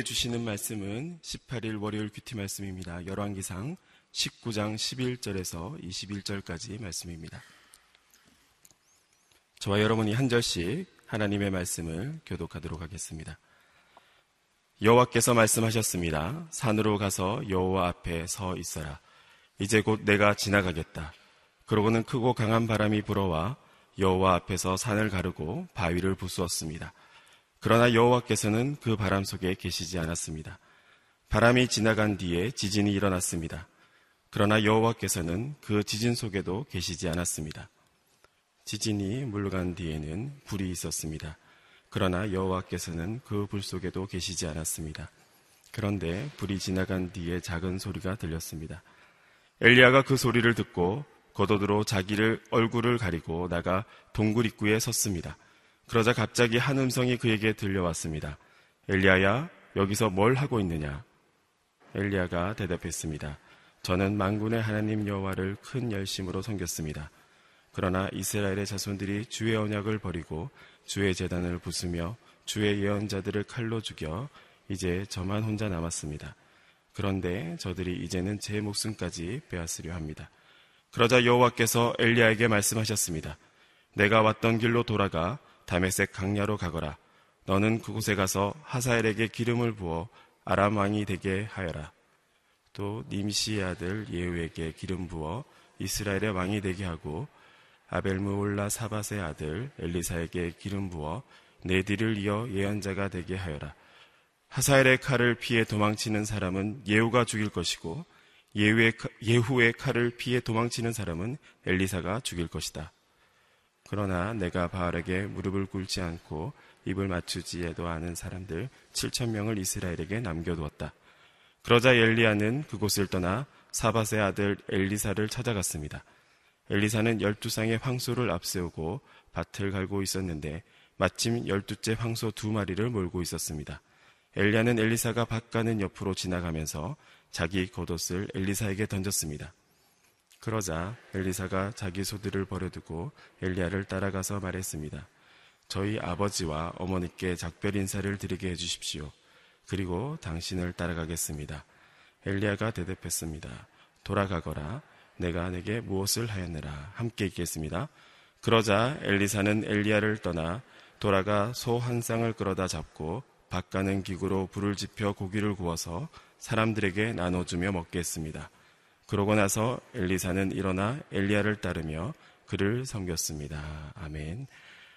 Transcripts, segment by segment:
우리에게 주시는 말씀은 18일 월요일 큐티 말씀입니다. 열왕기상 19장 11절에서 21절까지 말씀입니다. 저와 여러분이 한 절씩 하나님의 말씀을 교독하도록 하겠습니다. 여호와께서 말씀하셨습니다. 산으로 가서 여호와 앞에 서 있어라. 이제 곧 내가 지나가겠다. 그러고는 크고 강한 바람이 불어와 여호와 앞에서 산을 가르고 바위를 부수었습니다. 그러나 여호와께서는 그 바람 속에 계시지 않았습니다. 바람이 지나간 뒤에 지진이 일어났습니다. 그러나 여호와께서는 그 지진 속에도 계시지 않았습니다. 지진이 물러간 뒤에는 불이 있었습니다. 그러나 여호와께서는 그 불 속에도 계시지 않았습니다. 그런데 불이 지나간 뒤에 작은 소리가 들렸습니다. 엘리야가 그 소리를 듣고 겉옷으로 자기를 얼굴을 가리고 나가 동굴 입구에 섰습니다. 그러자 갑자기 한 음성이 그에게 들려왔습니다. 엘리야야, 여기서 뭘 하고 있느냐? 엘리야가 대답했습니다. 저는 만군의 하나님 여호와를 큰 열심으로 섬겼습니다. 그러나 이스라엘의 자손들이 주의 언약을 버리고 주의 재단을 부수며 주의 예언자들을 칼로 죽여 이제 저만 혼자 남았습니다. 그런데 저들이 이제는 제 목숨까지 빼앗으려 합니다. 그러자 여호와께서 엘리야에게 말씀하셨습니다. 내가 왔던 길로 돌아가 다메섹 강야로 가거라. 너는 그곳에 가서 하사엘에게 기름을 부어 아람 왕이 되게 하여라. 또 님시의 아들 예후에게 기름 부어 이스라엘의 왕이 되게 하고 아벨무올라 사밧의 아들 엘리사에게 기름 부어 내 뒤를 이어 예언자가 되게 하여라. 하사엘의 칼을 피해 도망치는 사람은 예후가 죽일 것이고 예후의 칼을 피해 도망치는 사람은 엘리사가 죽일 것이다. 그러나 내가 바알에게 무릎을 꿇지 않고 입을 맞추지에도 않은 사람들 7천 명을 이스라엘에게 남겨두었다. 그러자 엘리야는 그곳을 떠나 사밧의 아들 엘리사를 찾아갔습니다. 엘리사는 열두 쌍의 황소를 앞세우고 밭을 갈고 있었는데 마침 열두째 황소 두 마리를 몰고 있었습니다. 엘리야는 엘리사가 밭 가는 옆으로 지나가면서 자기 겉옷을 엘리사에게 던졌습니다. 그러자 엘리사가 자기 소들을 버려두고 엘리야를 따라가서 말했습니다. 저희 아버지와 어머니께 작별 인사를 드리게 해주십시오. 그리고 당신을 따라가겠습니다. 엘리야가 대답했습니다. 돌아가거라. 내가 내게 무엇을 하였느라. 함께 있겠습니다. 그러자 엘리사는 엘리야를 떠나 돌아가 소 한 쌍을 끌어다 잡고 밭가는 기구로 불을 지펴 고기를 구워서 사람들에게 나눠주며 먹게 했습니다. 그러고 나서 엘리사는 일어나 엘리야를 따르며 그를 섬겼습니다. 아멘.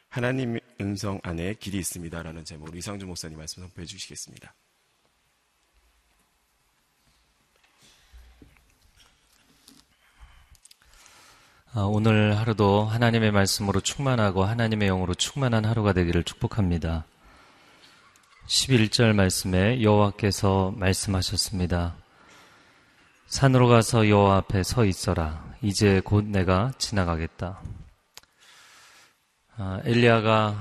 하나님 음성 안에 길이 있습니다라는 제목으로 이상준 목사님 말씀 선포해 주시겠습니다. 아, 오늘 하루도 하나님의 말씀으로 충만하고 하나님의 영으로 충만한 하루가 되기를 축복합니다. 11절 말씀에 여호와께서 말씀하셨습니다. 산으로 가서 여호와 앞에 서 있어라. 이제 곧 내가 지나가겠다. 아, 엘리야가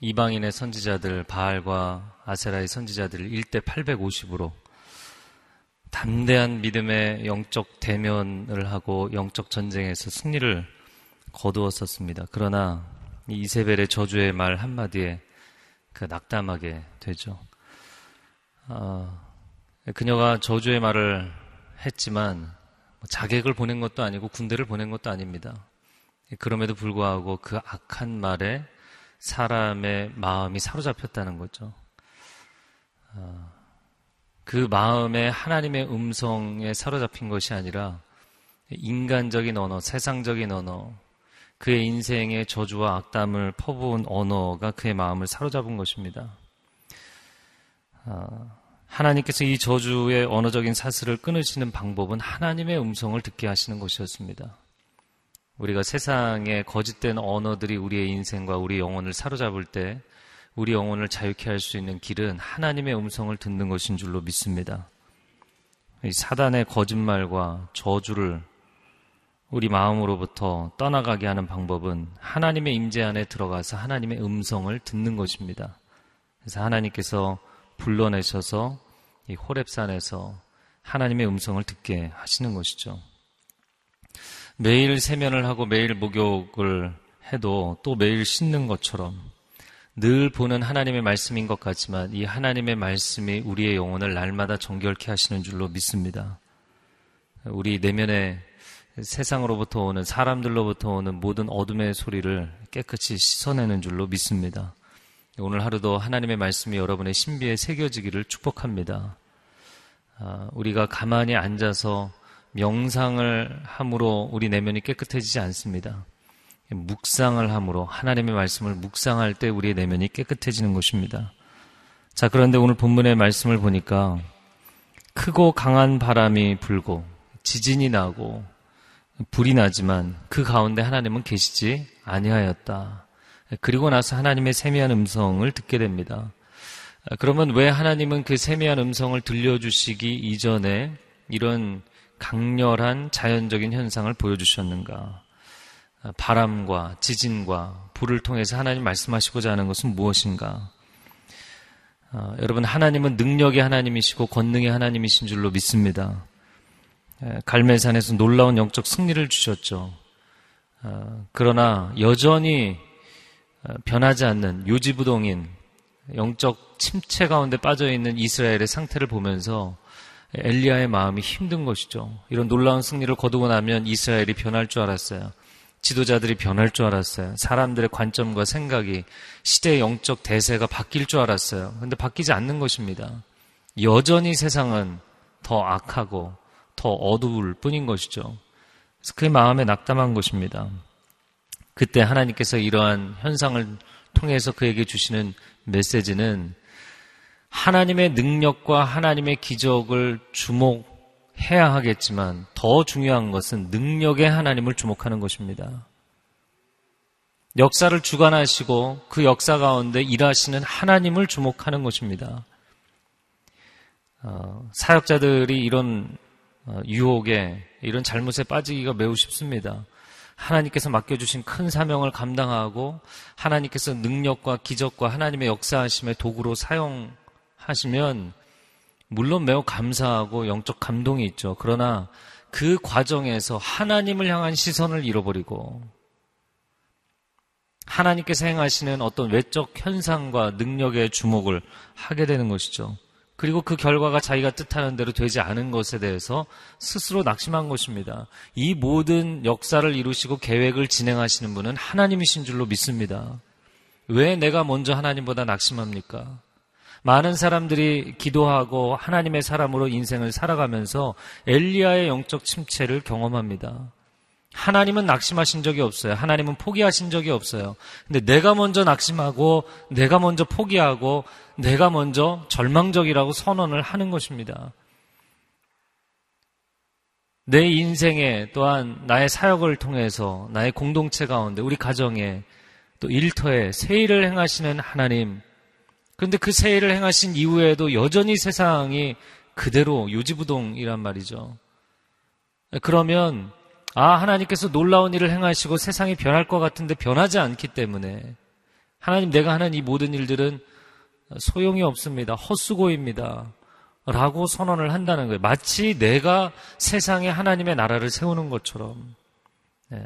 이방인의 선지자들 바알과 아세라의 선지자들을 1대 850으로 담대한 믿음의 영적 대면을 하고 영적 전쟁에서 승리를 거두었었습니다. 그러나 이세벨의 저주의 말 한마디에 그 낙담하게 되죠. 어, 그녀가 저주의 말을 했지만 뭐 자객을 보낸 것도 아니고 군대를 보낸 것도 아닙니다. 그럼에도 불구하고 그 악한 말에 사람의 마음이 사로잡혔다는 거죠. 어, 그 마음에 하나님의 음성에 사로잡힌 것이 아니라 인간적인 언어, 세상적인 언어, 그의 인생의 저주와 악담을 퍼부은 언어가 그의 마음을 사로잡은 것입니다. 아, 하나님께서 이 저주의 언어적인 사슬을 끊으시는 방법은 하나님의 음성을 듣게 하시는 것이었습니다. 우리가 세상의 거짓된 언어들이 우리의 인생과 우리 영혼을 사로잡을 때 우리 영혼을 자유케 할 수 있는 길은 하나님의 음성을 듣는 것인 줄로 믿습니다. 사단의 거짓말과 저주를 우리 마음으로부터 떠나가게 하는 방법은 하나님의 임재 안에 들어가서 하나님의 음성을 듣는 것입니다. 그래서 하나님께서 불러내셔서 이 호랩산에서 하나님의 음성을 듣게 하시는 것이죠. 매일 세면을 하고 매일 목욕을 해도 또 매일 씻는 것처럼 늘 보는 하나님의 말씀인 것 같지만 이 하나님의 말씀이 우리의 영혼을 날마다 정결케 하시는 줄로 믿습니다. 우리 내면에 세상으로부터 오는 사람들로부터 오는 모든 어둠의 소리를 깨끗이 씻어내는 줄로 믿습니다. 오늘 하루도 하나님의 말씀이 여러분의 신비에 새겨지기를 축복합니다. 아, 우리가 가만히 앉아서 명상을 함으로 우리 내면이 깨끗해지지 않습니다. 묵상을 함으로 하나님의 말씀을 묵상할 때 우리의 내면이 깨끗해지는 것입니다. 자, 그런데 오늘 본문의 말씀을 보니까 크고 강한 바람이 불고 지진이 나고 불이 나지만 그 가운데 하나님은 계시지 아니하였다. 그리고 나서 하나님의 세미한 음성을 듣게 됩니다. 그러면 왜 하나님은 그 세미한 음성을 들려주시기 이전에 이런 강렬한 자연적인 현상을 보여주셨는가? 바람과 지진과 불을 통해서 하나님 말씀하시고자 하는 것은 무엇인가? 어, 여러분, 하나님은 능력의 하나님이시고 권능의 하나님이신 줄로 믿습니다. 갈멜산에서 놀라운 영적 승리를 주셨죠. 어, 그러나 여전히 어, 변하지 않는 요지부동인 영적 침체 가운데 빠져 있는 이스라엘의 상태를 보면서 엘리야의 마음이 힘든 것이죠. 이런 놀라운 승리를 거두고 나면 이스라엘이 변할 줄 알았어요. 지도자들이 변할 줄 알았어요. 사람들의 관점과 생각이 시대의 영적 대세가 바뀔 줄 알았어요. 근데 바뀌지 않는 것입니다. 여전히 세상은 더 악하고 더 어두울 뿐인 것이죠. 그래서 그의 마음에 낙담한 것입니다. 그때 하나님께서 이러한 현상을 통해서 그에게 주시는 메시지는 하나님의 능력과 하나님의 기적을 주목해야 하겠지만 더 중요한 것은 능력의 하나님을 주목하는 것입니다. 역사를 주관하시고 그 역사 가운데 일하시는 하나님을 주목하는 것입니다. 어, 사역자들이 이런 어, 유혹에 이런 잘못에 빠지기가 매우 쉽습니다. 하나님께서 맡겨주신 큰 사명을 감당하고 하나님께서 능력과 기적과 하나님의 역사하심의 도구로 사용하시면 물론 매우 감사하고 영적 감동이 있죠. 그러나 그 과정에서 하나님을 향한 시선을 잃어버리고 하나님께서 행하시는 어떤 외적 현상과 능력의 주목을 하게 되는 것이죠. 그리고 그 결과가 자기가 뜻하는 대로 되지 않은 것에 대해서 스스로 낙심한 것입니다. 이 모든 역사를 이루시고 계획을 진행하시는 분은 하나님이신 줄로 믿습니다. 왜 내가 먼저 하나님보다 낙심합니까? 많은 사람들이 기도하고 하나님의 사람으로 인생을 살아가면서 엘리야의 영적 침체를 경험합니다. 하나님은 낙심하신 적이 없어요. 하나님은 포기하신 적이 없어요. 근데 내가 먼저 낙심하고 내가 먼저 포기하고 내가 먼저 절망적이라고 선언을 하는 것입니다. 내 인생에 또한 나의 사역을 통해서 나의 공동체 가운데 우리 가정에 또 일터에 세일을 행하시는 하나님. 그런데 그 세일을 행하신 이후에도 여전히 세상이 그대로 요지부동이란 말이죠. 그러면 아, 하나님께서 놀라운 일을 행하시고 세상이 변할 것 같은데 변하지 않기 때문에 하나님 내가 하는 이 모든 일들은 소용이 없습니다. 헛수고입니다. 라고 선언을 한다는 거예요. 마치 내가 세상에 하나님의 나라를 세우는 것처럼. 네.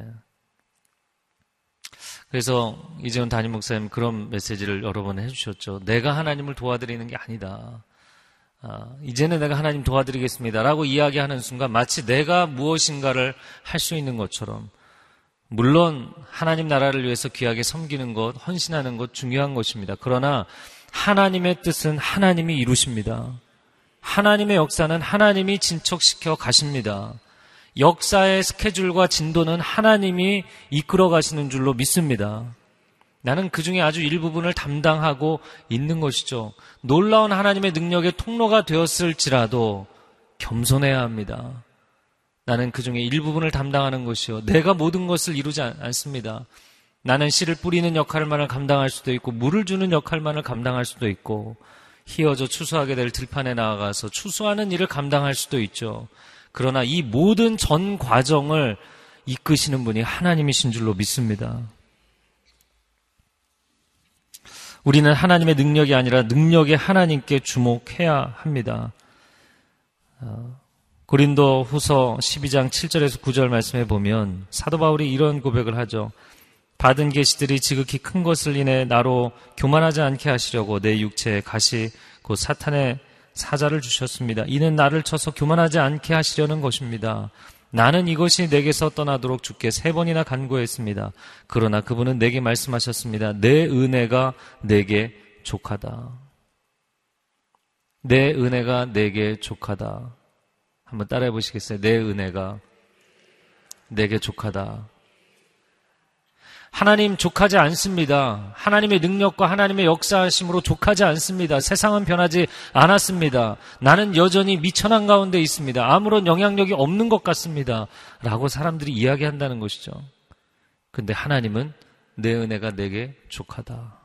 그래서 이재훈 담임 목사님 그런 메시지를 여러 번 해주셨죠. 내가 하나님을 도와드리는 게 아니다. 아, 이제는 내가 하나님 도와드리겠습니다. 라고 이야기하는 순간 마치 내가 무엇인가를 할 수 있는 것처럼 물론 하나님 나라를 위해서 귀하게 섬기는 것, 헌신하는 것 중요한 것입니다. 그러나 하나님의 뜻은 하나님이 이루십니다. 하나님의 역사는 하나님이 진척시켜 가십니다. 역사의 스케줄과 진도는 하나님이 이끌어 가시는 줄로 믿습니다. 나는 그 중에 아주 일부분을 담당하고 있는 것이죠. 놀라운 하나님의 능력의 통로가 되었을지라도 겸손해야 합니다. 나는 그 중에 일부분을 담당하는 것이요. 내가 모든 것을 이루지 않습니다. 나는 씨를 뿌리는 역할만을 감당할 수도 있고, 물을 주는 역할만을 감당할 수도 있고, 희어져 추수하게 될 들판에 나아가서 추수하는 일을 감당할 수도 있죠. 그러나 이 모든 전 과정을 이끄시는 분이 하나님이신 줄로 믿습니다. 우리는 하나님의 능력이 아니라 능력의 하나님께 주목해야 합니다. 어, 고린도 후서 12장 7절에서 9절 말씀해 보면 사도 바울이 이런 고백을 하죠. 받은 계시들이 지극히 큰 것을 인해 나로 교만하지 않게 하시려고 내 육체에 가시 곧 사탄의 사자를 주셨습니다. 이는 나를 쳐서 교만하지 않게 하시려는 것입니다. 나는 이것이 내게서 떠나도록 주께 세 번이나 간구했습니다. 그러나 그분은 내게 말씀하셨습니다. 내 은혜가 내게 족하다. 내 은혜가 내게 족하다. 한번 따라해 보시겠어요? 내 은혜가 내게 족하다. 하나님 족하지 않습니다. 하나님의 능력과 하나님의 역사하심으로 족하지 않습니다. 세상은 변하지 않았습니다. 나는 여전히 미천한 가운데 있습니다. 아무런 영향력이 없는 것 같습니다. 라고 사람들이 이야기한다는 것이죠. 근데 하나님은 내 은혜가 내게 족하다.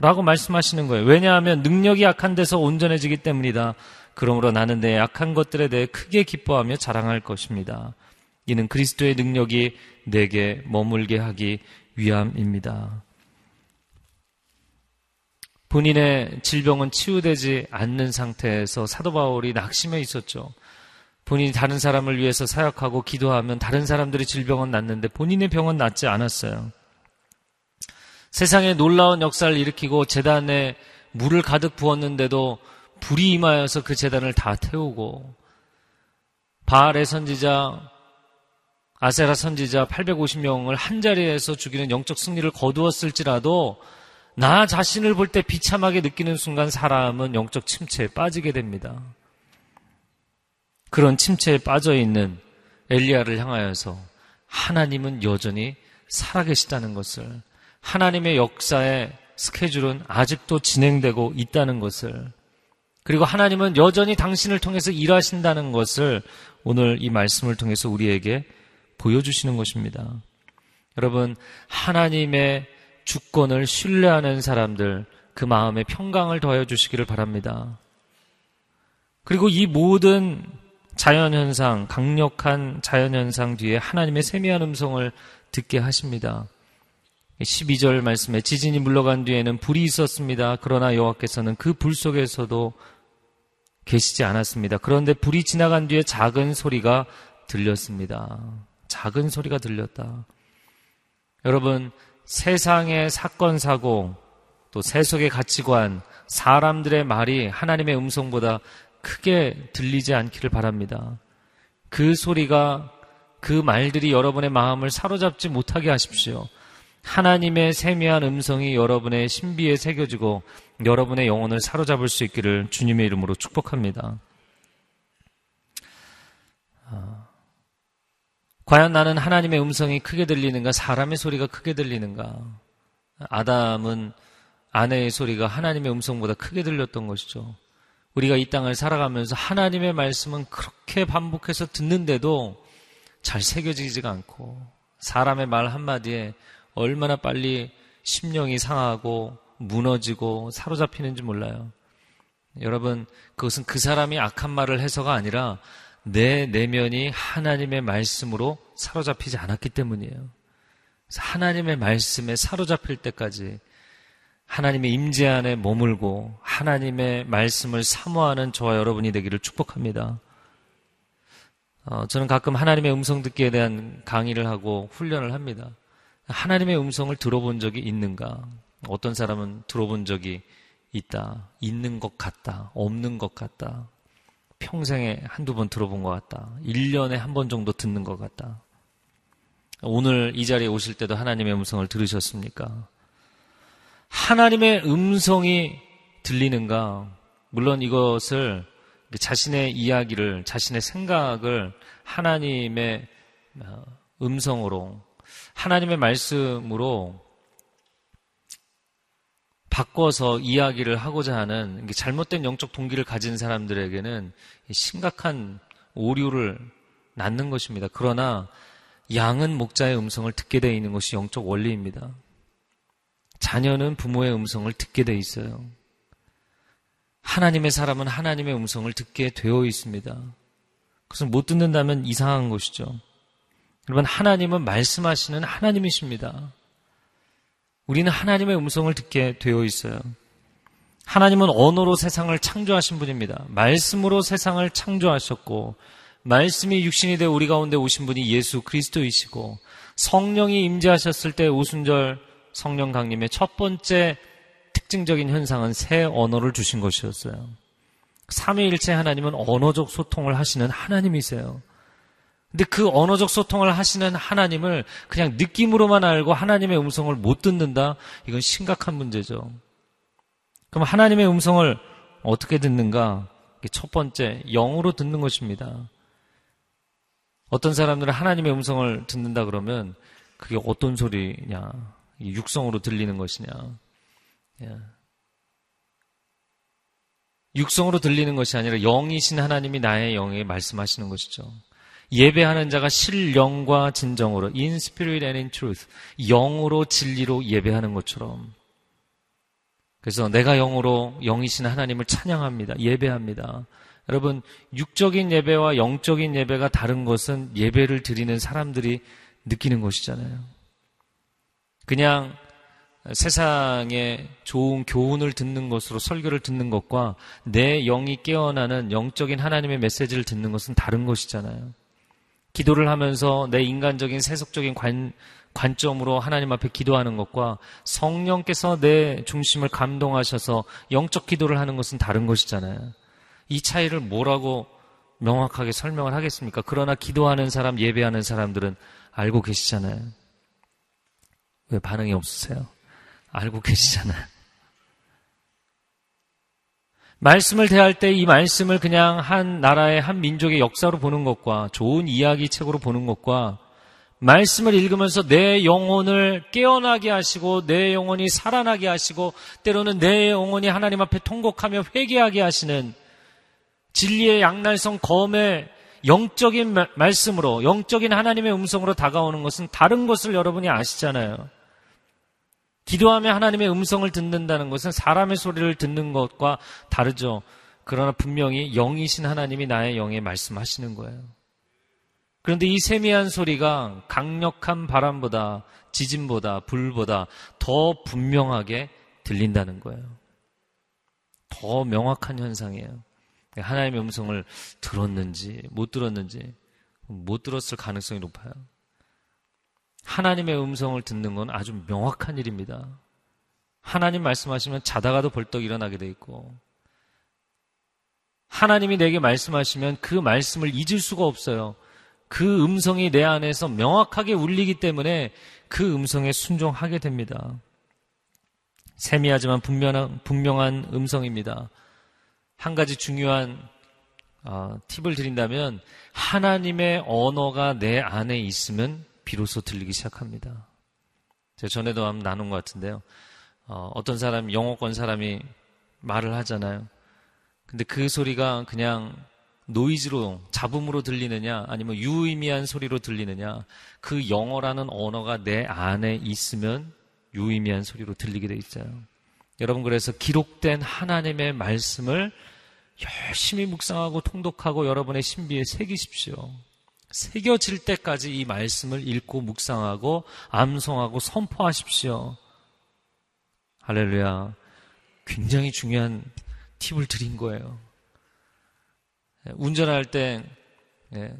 라고 말씀하시는 거예요. 왜냐하면 능력이 약한 데서 온전해지기 때문이다. 그러므로 나는 내 약한 것들에 대해 크게 기뻐하며 자랑할 것입니다. 이는 그리스도의 능력이 내게 머물게 하기 위함입니다. 본인의 질병은 치유되지 않는 상태에서 사도 바울이 낙심해 있었죠. 본인이 다른 사람을 위해서 사역하고 기도하면 다른 사람들의 질병은 낫는데 본인의 병은 낫지 않았어요. 세상에 놀라운 역사를 일으키고 재단에 물을 가득 부었는데도 불이 임하여서 그 재단을 다 태우고 바알의 선지자 아세라 선지자 850명을 한 자리에서 죽이는 영적 승리를 거두었을지라도 나 자신을 볼 때 비참하게 느끼는 순간 사람은 영적 침체에 빠지게 됩니다. 그런 침체에 빠져 있는 엘리야를 향하여서 하나님은 여전히 살아계시다는 것을 하나님의 역사의 스케줄은 아직도 진행되고 있다는 것을 그리고 하나님은 여전히 당신을 통해서 일하신다는 것을 오늘 이 말씀을 통해서 우리에게 보여주시는 것입니다. 여러분, 하나님의 주권을 신뢰하는 사람들, 그 마음에 평강을 더해 주시기를 바랍니다. 그리고 이 모든 자연현상, 강력한 자연현상 뒤에 하나님의 세미한 음성을 듣게 하십니다. 12절 말씀에 지진이 물러간 뒤에는 불이 있었습니다. 그러나 여호와께서는 그 불 속에서도 계시지 않았습니다. 그런데 불이 지나간 뒤에 작은 소리가 들렸습니다. 작은 소리가 들렸다. 여러분, 세상의 사건, 사고, 또 세속의 가치관, 사람들의 말이 하나님의 음성보다 크게 들리지 않기를 바랍니다. 그 소리가, 그 말들이 여러분의 마음을 사로잡지 못하게 하십시오. 하나님의 세미한 음성이 여러분의 신비에 새겨지고 여러분의 영혼을 사로잡을 수 있기를 주님의 이름으로 축복합니다. 과연 나는 하나님의 음성이 크게 들리는가, 사람의 소리가 크게 들리는가? 아담은 아내의 소리가 하나님의 음성보다 크게 들렸던 것이죠. 우리가 이 땅을 살아가면서 하나님의 말씀은 그렇게 반복해서 듣는데도 잘 새겨지지가 않고 사람의 말 한마디에 얼마나 빨리 심령이 상하고 무너지고 사로잡히는지 몰라요. 여러분, 그것은 그 사람이 악한 말을 해서가 아니라 내 내면이 하나님의 말씀으로 사로잡히지 않았기 때문이에요. 하나님의 말씀에 사로잡힐 때까지 하나님의 임재 안에 머물고 하나님의 말씀을 사모하는 저와 여러분이 되기를 축복합니다. 어, 저는 가끔 하나님의 음성 듣기에 대한 강의를 하고 훈련을 합니다. 하나님의 음성을 들어본 적이 있는가? 어떤 사람은 들어본 적이 있다. 있는 것 같다. 없는 것 같다. 평생에 한두 번 들어본 것 같다. 1년에 한 번 정도 듣는 것 같다. 오늘 이 자리에 오실 때도 하나님의 음성을 들으셨습니까? 하나님의 음성이 들리는가? 물론 이것을 자신의 이야기를, 자신의 생각을 하나님의 어, 음성으로, 하나님의 말씀으로 바꿔서 이야기를 하고자 하는 잘못된 영적 동기를 가진 사람들에게는 심각한 오류를 낳는 것입니다. 그러나 양은 목자의 음성을 듣게 되어 있는 것이 영적 원리입니다. 자녀는 부모의 음성을 듣게 되어 있어요. 하나님의 사람은 하나님의 음성을 듣게 되어 있습니다. 그것을 못 듣는다면 이상한 것이죠. 여러분, 하나님은 말씀하시는 하나님이십니다. 우리는 하나님의 음성을 듣게 되어 있어요. 하나님은 언어로 세상을 창조하신 분입니다. 말씀으로 세상을 창조하셨고, 말씀이 육신이 되어 우리 가운데 오신 분이 예수 그리스도이시고 성령이 임재하셨을 때 오순절 성령 강림의 첫 번째 특징적인 현상은 새 언어를 주신 것이었어요. 삼위일체 하나님은 언어적 소통을 하시는 하나님이세요. 근데 그 언어적 소통을 하시는 하나님을 그냥 느낌으로만 알고 하나님의 음성을 못 듣는다? 이건 심각한 문제죠. 그럼 하나님의 음성을 어떻게 듣는가? 첫 번째, 영으로 듣는 것입니다. 어떤 사람들은 하나님의 음성을 듣는다 그러면 그게 어떤 소리냐? 육성으로 들리는 것이냐? 예. 육성으로 들리는 것이 아니라 영이신 하나님이 나의 영에 말씀하시는 것이죠. 예배하는 자가 실영과 진정으로 in spirit and in truth 영으로 진리로 예배하는 것처럼 그래서 내가 영으로 영이신 하나님을 찬양합니다. 예배합니다. 여러분 육적인 예배와 영적인 예배가 다른 것은 예배를 드리는 사람들이 느끼는 것이잖아요. 그냥 세상에 좋은 교훈을 듣는 것으로 설교를 듣는 것과 내 영이 깨어나는 영적인 하나님의 메시지를 듣는 것은 다른 것이잖아요. 기도를 하면서 내 인간적인 세속적인 관, 관점으로 하나님 앞에 기도하는 것과 성령께서 내 중심을 감동하셔서 영적 기도를 하는 것은 다른 것이잖아요. 이 차이를 뭐라고 명확하게 설명을 하겠습니까? 그러나 기도하는 사람, 예배하는 사람들은 알고 계시잖아요. 왜 반응이 없으세요? 알고 계시잖아요. 말씀을 대할 때 이 말씀을 그냥 한 나라의 한 민족의 역사로 보는 것과 좋은 이야기 책으로 보는 것과 말씀을 읽으면서 내 영혼을 깨어나게 하시고 내 영혼이 살아나게 하시고 때로는 내 영혼이 하나님 앞에 통곡하며 회개하게 하시는 진리의 양날성 검의 영적인 말씀으로 영적인 하나님의 음성으로 다가오는 것은 다른 것을 여러분이 아시잖아요. 기도하며 하나님의 음성을 듣는다는 것은 사람의 소리를 듣는 것과 다르죠. 그러나 분명히 영이신 하나님이 나의 영에 말씀하시는 거예요. 그런데 이 세미한 소리가 강력한 바람보다 지진보다 불보다 더 분명하게 들린다는 거예요. 더 명확한 현상이에요. 하나님의 음성을 들었는지 못 들었는지 못 들었을 가능성이 높아요. 하나님의 음성을 듣는 건 아주 명확한 일입니다. 하나님 말씀하시면 자다가도 벌떡 일어나게 돼 있고 하나님이 내게 말씀하시면 그 말씀을 잊을 수가 없어요. 그 음성이 내 안에서 명확하게 울리기 때문에 그 음성에 순종하게 됩니다. 세미하지만 분명한, 분명한 음성입니다. 한 가지 중요한 어, 팁을 드린다면 하나님의 언어가 내 안에 있으면 비로소 들리기 시작합니다. 제가 전에도 한번 나눈 것 같은데요. 어, 어떤 사람, 영어권 사람이 말을 하잖아요. 근데 그 소리가 그냥 노이즈로, 잡음으로 들리느냐, 아니면 유의미한 소리로 들리느냐, 그 영어라는 언어가 내 안에 있으면 유의미한 소리로 들리게 돼 있어요. 여러분, 그래서 기록된 하나님의 말씀을 열심히 묵상하고 통독하고 여러분의 신비에 새기십시오. 새겨질 때까지 이 말씀을 읽고 묵상하고 암송하고 선포하십시오. 할렐루야. 굉장히 중요한 팁을 드린 거예요. 예, 운전할 때, 예,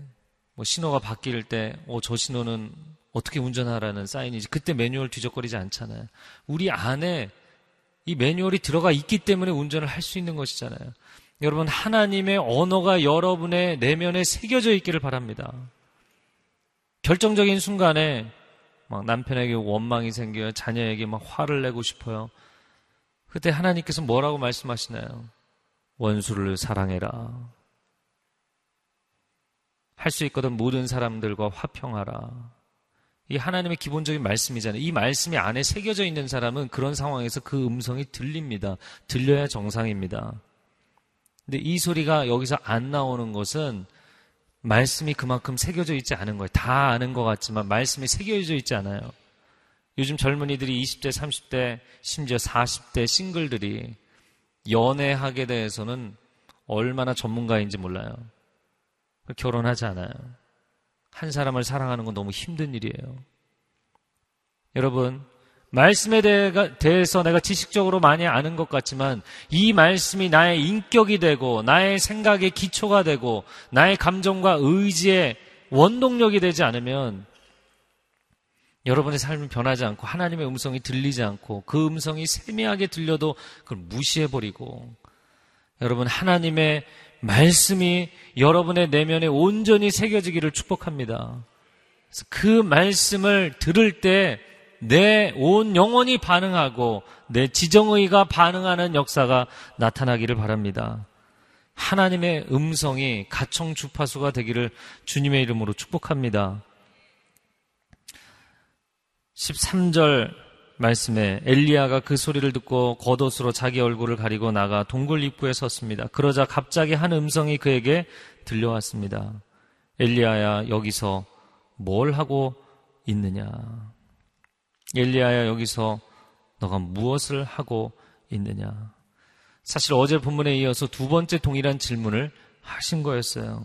뭐 신호가 바뀔 때, 어, 저 신호는 어떻게 운전하라는 사인이지. 그때 매뉴얼 뒤적거리지 않잖아요. 우리 안에 이 매뉴얼이 들어가 있기 때문에 운전을 할 수 있는 것이잖아요. 여러분, 하나님의 언어가 여러분의 내면에 새겨져 있기를 바랍니다. 결정적인 순간에 막 남편에게 원망이 생겨요. 자녀에게 막 화를 내고 싶어요. 그때 하나님께서 뭐라고 말씀하시나요? 원수를 사랑해라. 할 수 있거든 모든 사람들과 화평하라. 이 하나님의 기본적인 말씀이잖아요. 이 말씀이 안에 새겨져 있는 사람은 그런 상황에서 그 음성이 들립니다. 들려야 정상입니다. 근데 이 소리가 여기서 안 나오는 것은 말씀이 그만큼 새겨져 있지 않은 거예요. 다 아는 것 같지만 말씀이 새겨져 있지 않아요. 요즘 젊은이들이 20대, 30대, 심지어 40대 싱글들이 연애하게 대해서는 얼마나 전문가인지 몰라요. 결혼하지 않아요. 한 사람을 사랑하는 건 너무 힘든 일이에요. 여러분, 말씀에 대해서 내가 지식적으로 많이 아는 것 같지만 이 말씀이 나의 인격이 되고 나의 생각의 기초가 되고 나의 감정과 의지의 원동력이 되지 않으면 여러분의 삶은 변하지 않고 하나님의 음성이 들리지 않고 그 음성이 세미하게 들려도 그걸 무시해버리고 여러분 하나님의 말씀이 여러분의 내면에 온전히 새겨지기를 축복합니다. 그 말씀을 들을 때 내 온 영혼이 반응하고 내 지정의가 반응하는 역사가 나타나기를 바랍니다. 하나님의 음성이 가청 주파수가 되기를 주님의 이름으로 축복합니다. 13절 말씀에 엘리야가 그 소리를 듣고 겉옷으로 자기 얼굴을 가리고 나가 동굴 입구에 섰습니다. 그러자 갑자기 한 음성이 그에게 들려왔습니다. 엘리야야 여기서 뭘 하고 있느냐? 엘리야야 여기서 너가 무엇을 하고 있느냐? 사실 어제 본문에 이어서 두 번째 동일한 질문을 하신 거였어요.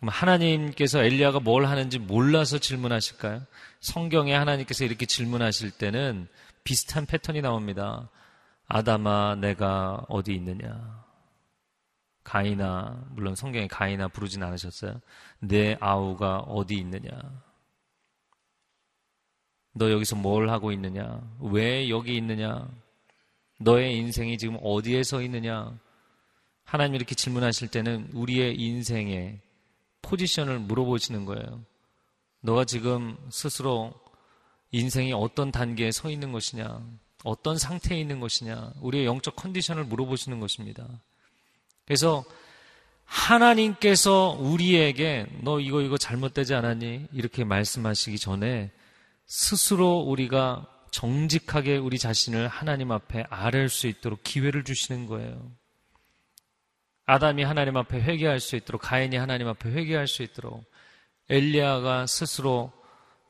하나님께서 엘리야가 뭘 하는지 몰라서 질문하실까요? 성경에 하나님께서 이렇게 질문하실 때는 비슷한 패턴이 나옵니다. 아담아, 내가 어디 있느냐? 가이나, 물론 성경에 가이나 부르진 않으셨어요. 내 아우가 어디 있느냐? 너 여기서 뭘 하고 있느냐? 왜 여기 있느냐? 너의 인생이 지금 어디에 서 있느냐? 하나님 이렇게 질문하실 때는 우리의 인생에 포지션을 물어보시는 거예요. 너가 지금 스스로 인생이 어떤 단계에 서 있는 것이냐, 어떤 상태에 있는 것이냐, 우리의 영적 컨디션을 물어보시는 것입니다. 그래서 하나님께서 우리에게 너 이거 이거 잘못되지 않았니? 이렇게 말씀하시기 전에 스스로 우리가 정직하게 우리 자신을 하나님 앞에 아뢰할 수 있도록 기회를 주시는 거예요. 아담이 하나님 앞에 회개할 수 있도록 가인이 하나님 앞에 회개할 수 있도록 엘리야가 스스로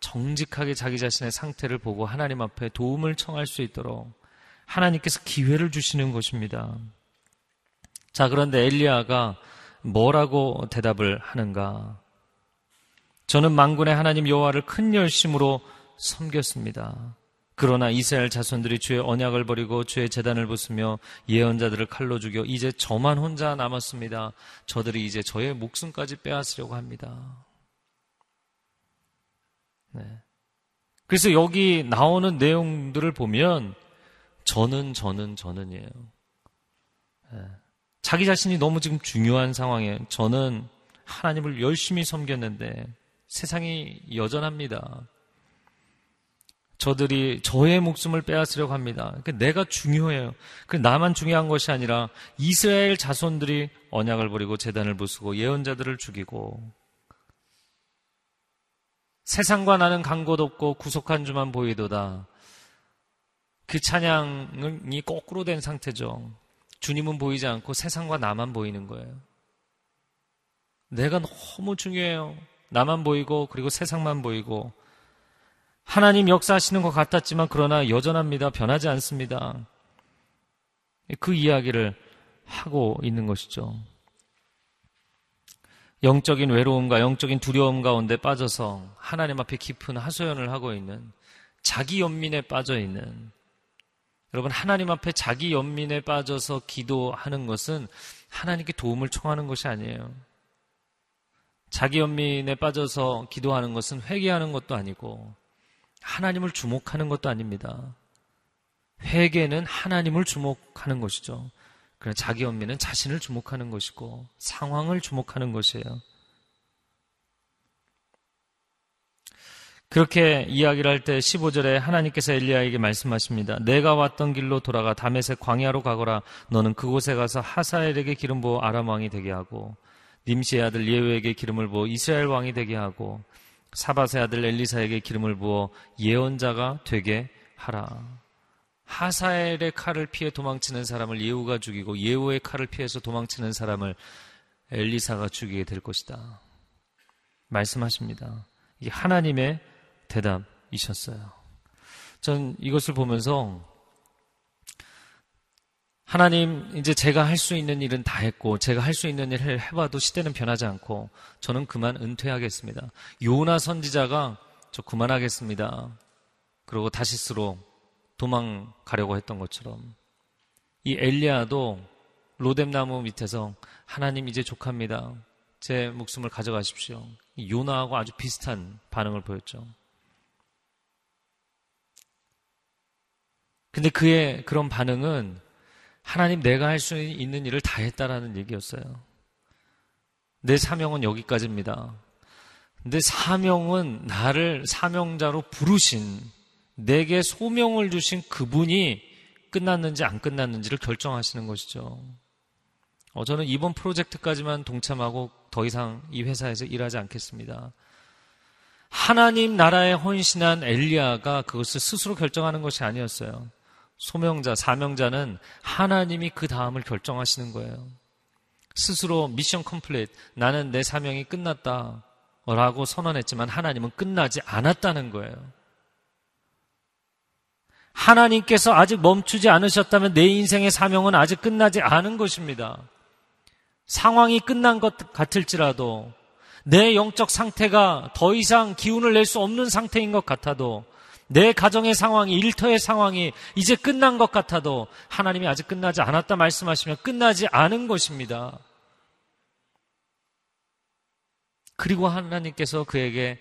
정직하게 자기 자신의 상태를 보고 하나님 앞에 도움을 청할 수 있도록 하나님께서 기회를 주시는 것입니다. 자, 그런데 엘리야가 뭐라고 대답을 하는가? 저는 망군의 하나님 여호와를 큰 열심으로 섬겼습니다. 그러나 이스라엘 자손들이 주의 언약을 버리고 주의 재단을 부수며 예언자들을 칼로 죽여 이제 저만 혼자 남았습니다. 저들이 이제 저의 목숨까지 빼앗으려고 합니다. 네. 그래서 여기 나오는 내용들을 보면 저는 저는 저는이에요. 네. 자기 자신이 너무 지금 중요한 상황에 저는 하나님을 열심히 섬겼는데 세상이 여전합니다. 저들이 저의 목숨을 빼앗으려고 합니다. 그러니까 내가 중요해요. 그 나만 중요한 것이 아니라 이스라엘 자손들이 언약을 버리고 재단을 부수고 예언자들을 죽이고 세상과 나는 간 곳 없고 구속한 주만 보이도다. 그 찬양이 거꾸로 된 상태죠. 주님은 보이지 않고 세상과 나만 보이는 거예요. 내가 너무 중요해요. 나만 보이고 그리고 세상만 보이고 하나님 역사하시는 것 같았지만 그러나 여전합니다. 변하지 않습니다. 그 이야기를 하고 있는 것이죠. 영적인 외로움과 영적인 두려움 가운데 빠져서 하나님 앞에 깊은 하소연을 하고 있는 자기 연민에 빠져 있는 여러분 하나님 앞에 자기 연민에 빠져서 기도하는 것은 하나님께 도움을 청하는 것이 아니에요. 자기 연민에 빠져서 기도하는 것은 회개하는 것도 아니고 하나님을 주목하는 것도 아닙니다. 회개는 하나님을 주목하는 것이죠. 그러나 자기 연민은 자신을 주목하는 것이고 상황을 주목하는 것이에요. 그렇게 이야기를 할 때 15절에 하나님께서 엘리야에게 말씀하십니다. 내가 왔던 길로 돌아가 다메섹 광야로 가거라. 너는 그곳에 가서 하사엘에게 기름 부어 아람 왕이 되게 하고 님시의 아들 예후에게 기름을 부어 이스라엘 왕이 되게 하고 사바세 아들 엘리사에게 기름을 부어 예언자가 되게 하라. 하사엘의 칼을 피해 도망치는 사람을 예후가 죽이고 예후의 칼을 피해서 도망치는 사람을 엘리사가 죽이게 될 것이다. 말씀하십니다. 이게 하나님의 대답이셨어요. 전 이것을 보면서 하나님, 이제 제가 할 수 있는 일은 다 했고, 제가 할 수 있는 일을 해봐도 시대는 변하지 않고, 저는 그만 은퇴하겠습니다. 요나 선지자가 저 그만하겠습니다. 그리고 다시스로 도망가려고 했던 것처럼 이 엘리야도 로뎀나무 밑에서 하나님 이제 족합니다. 제 목숨을 가져가십시오. 요나하고 아주 비슷한 반응을 보였죠. 근데 그의 그런 반응은 하나님 내가 할 수 있는 일을 다 했다라는 얘기였어요. 내 사명은 여기까지입니다. 근데 사명은 나를 사명자로 부르신 내게 소명을 주신 그분이 끝났는지 안 끝났는지를 결정하시는 것이죠. 어, 저는 이번 프로젝트까지만 동참하고 더 이상 이 회사에서 일하지 않겠습니다. 하나님 나라에 헌신한 엘리야가 그것을 스스로 결정하는 것이 아니었어요. 소명자, 사명자는 하나님이 그 다음을 결정하시는 거예요. 스스로 미션 컴플릿, 나는 내 사명이 끝났다. 라고 선언했지만 하나님은 끝나지 않았다는 거예요. 하나님께서 아직 멈추지 않으셨다면 내 인생의 사명은 아직 끝나지 않은 것입니다. 상황이 끝난 것 같을지라도 내 영적 상태가 더 이상 기운을 낼 수 없는 상태인 것 같아도 내 가정의 상황이 일터의 상황이 이제 끝난 것 같아도 하나님이 아직 끝나지 않았다 말씀하시면 끝나지 않은 것입니다. 그리고 하나님께서 그에게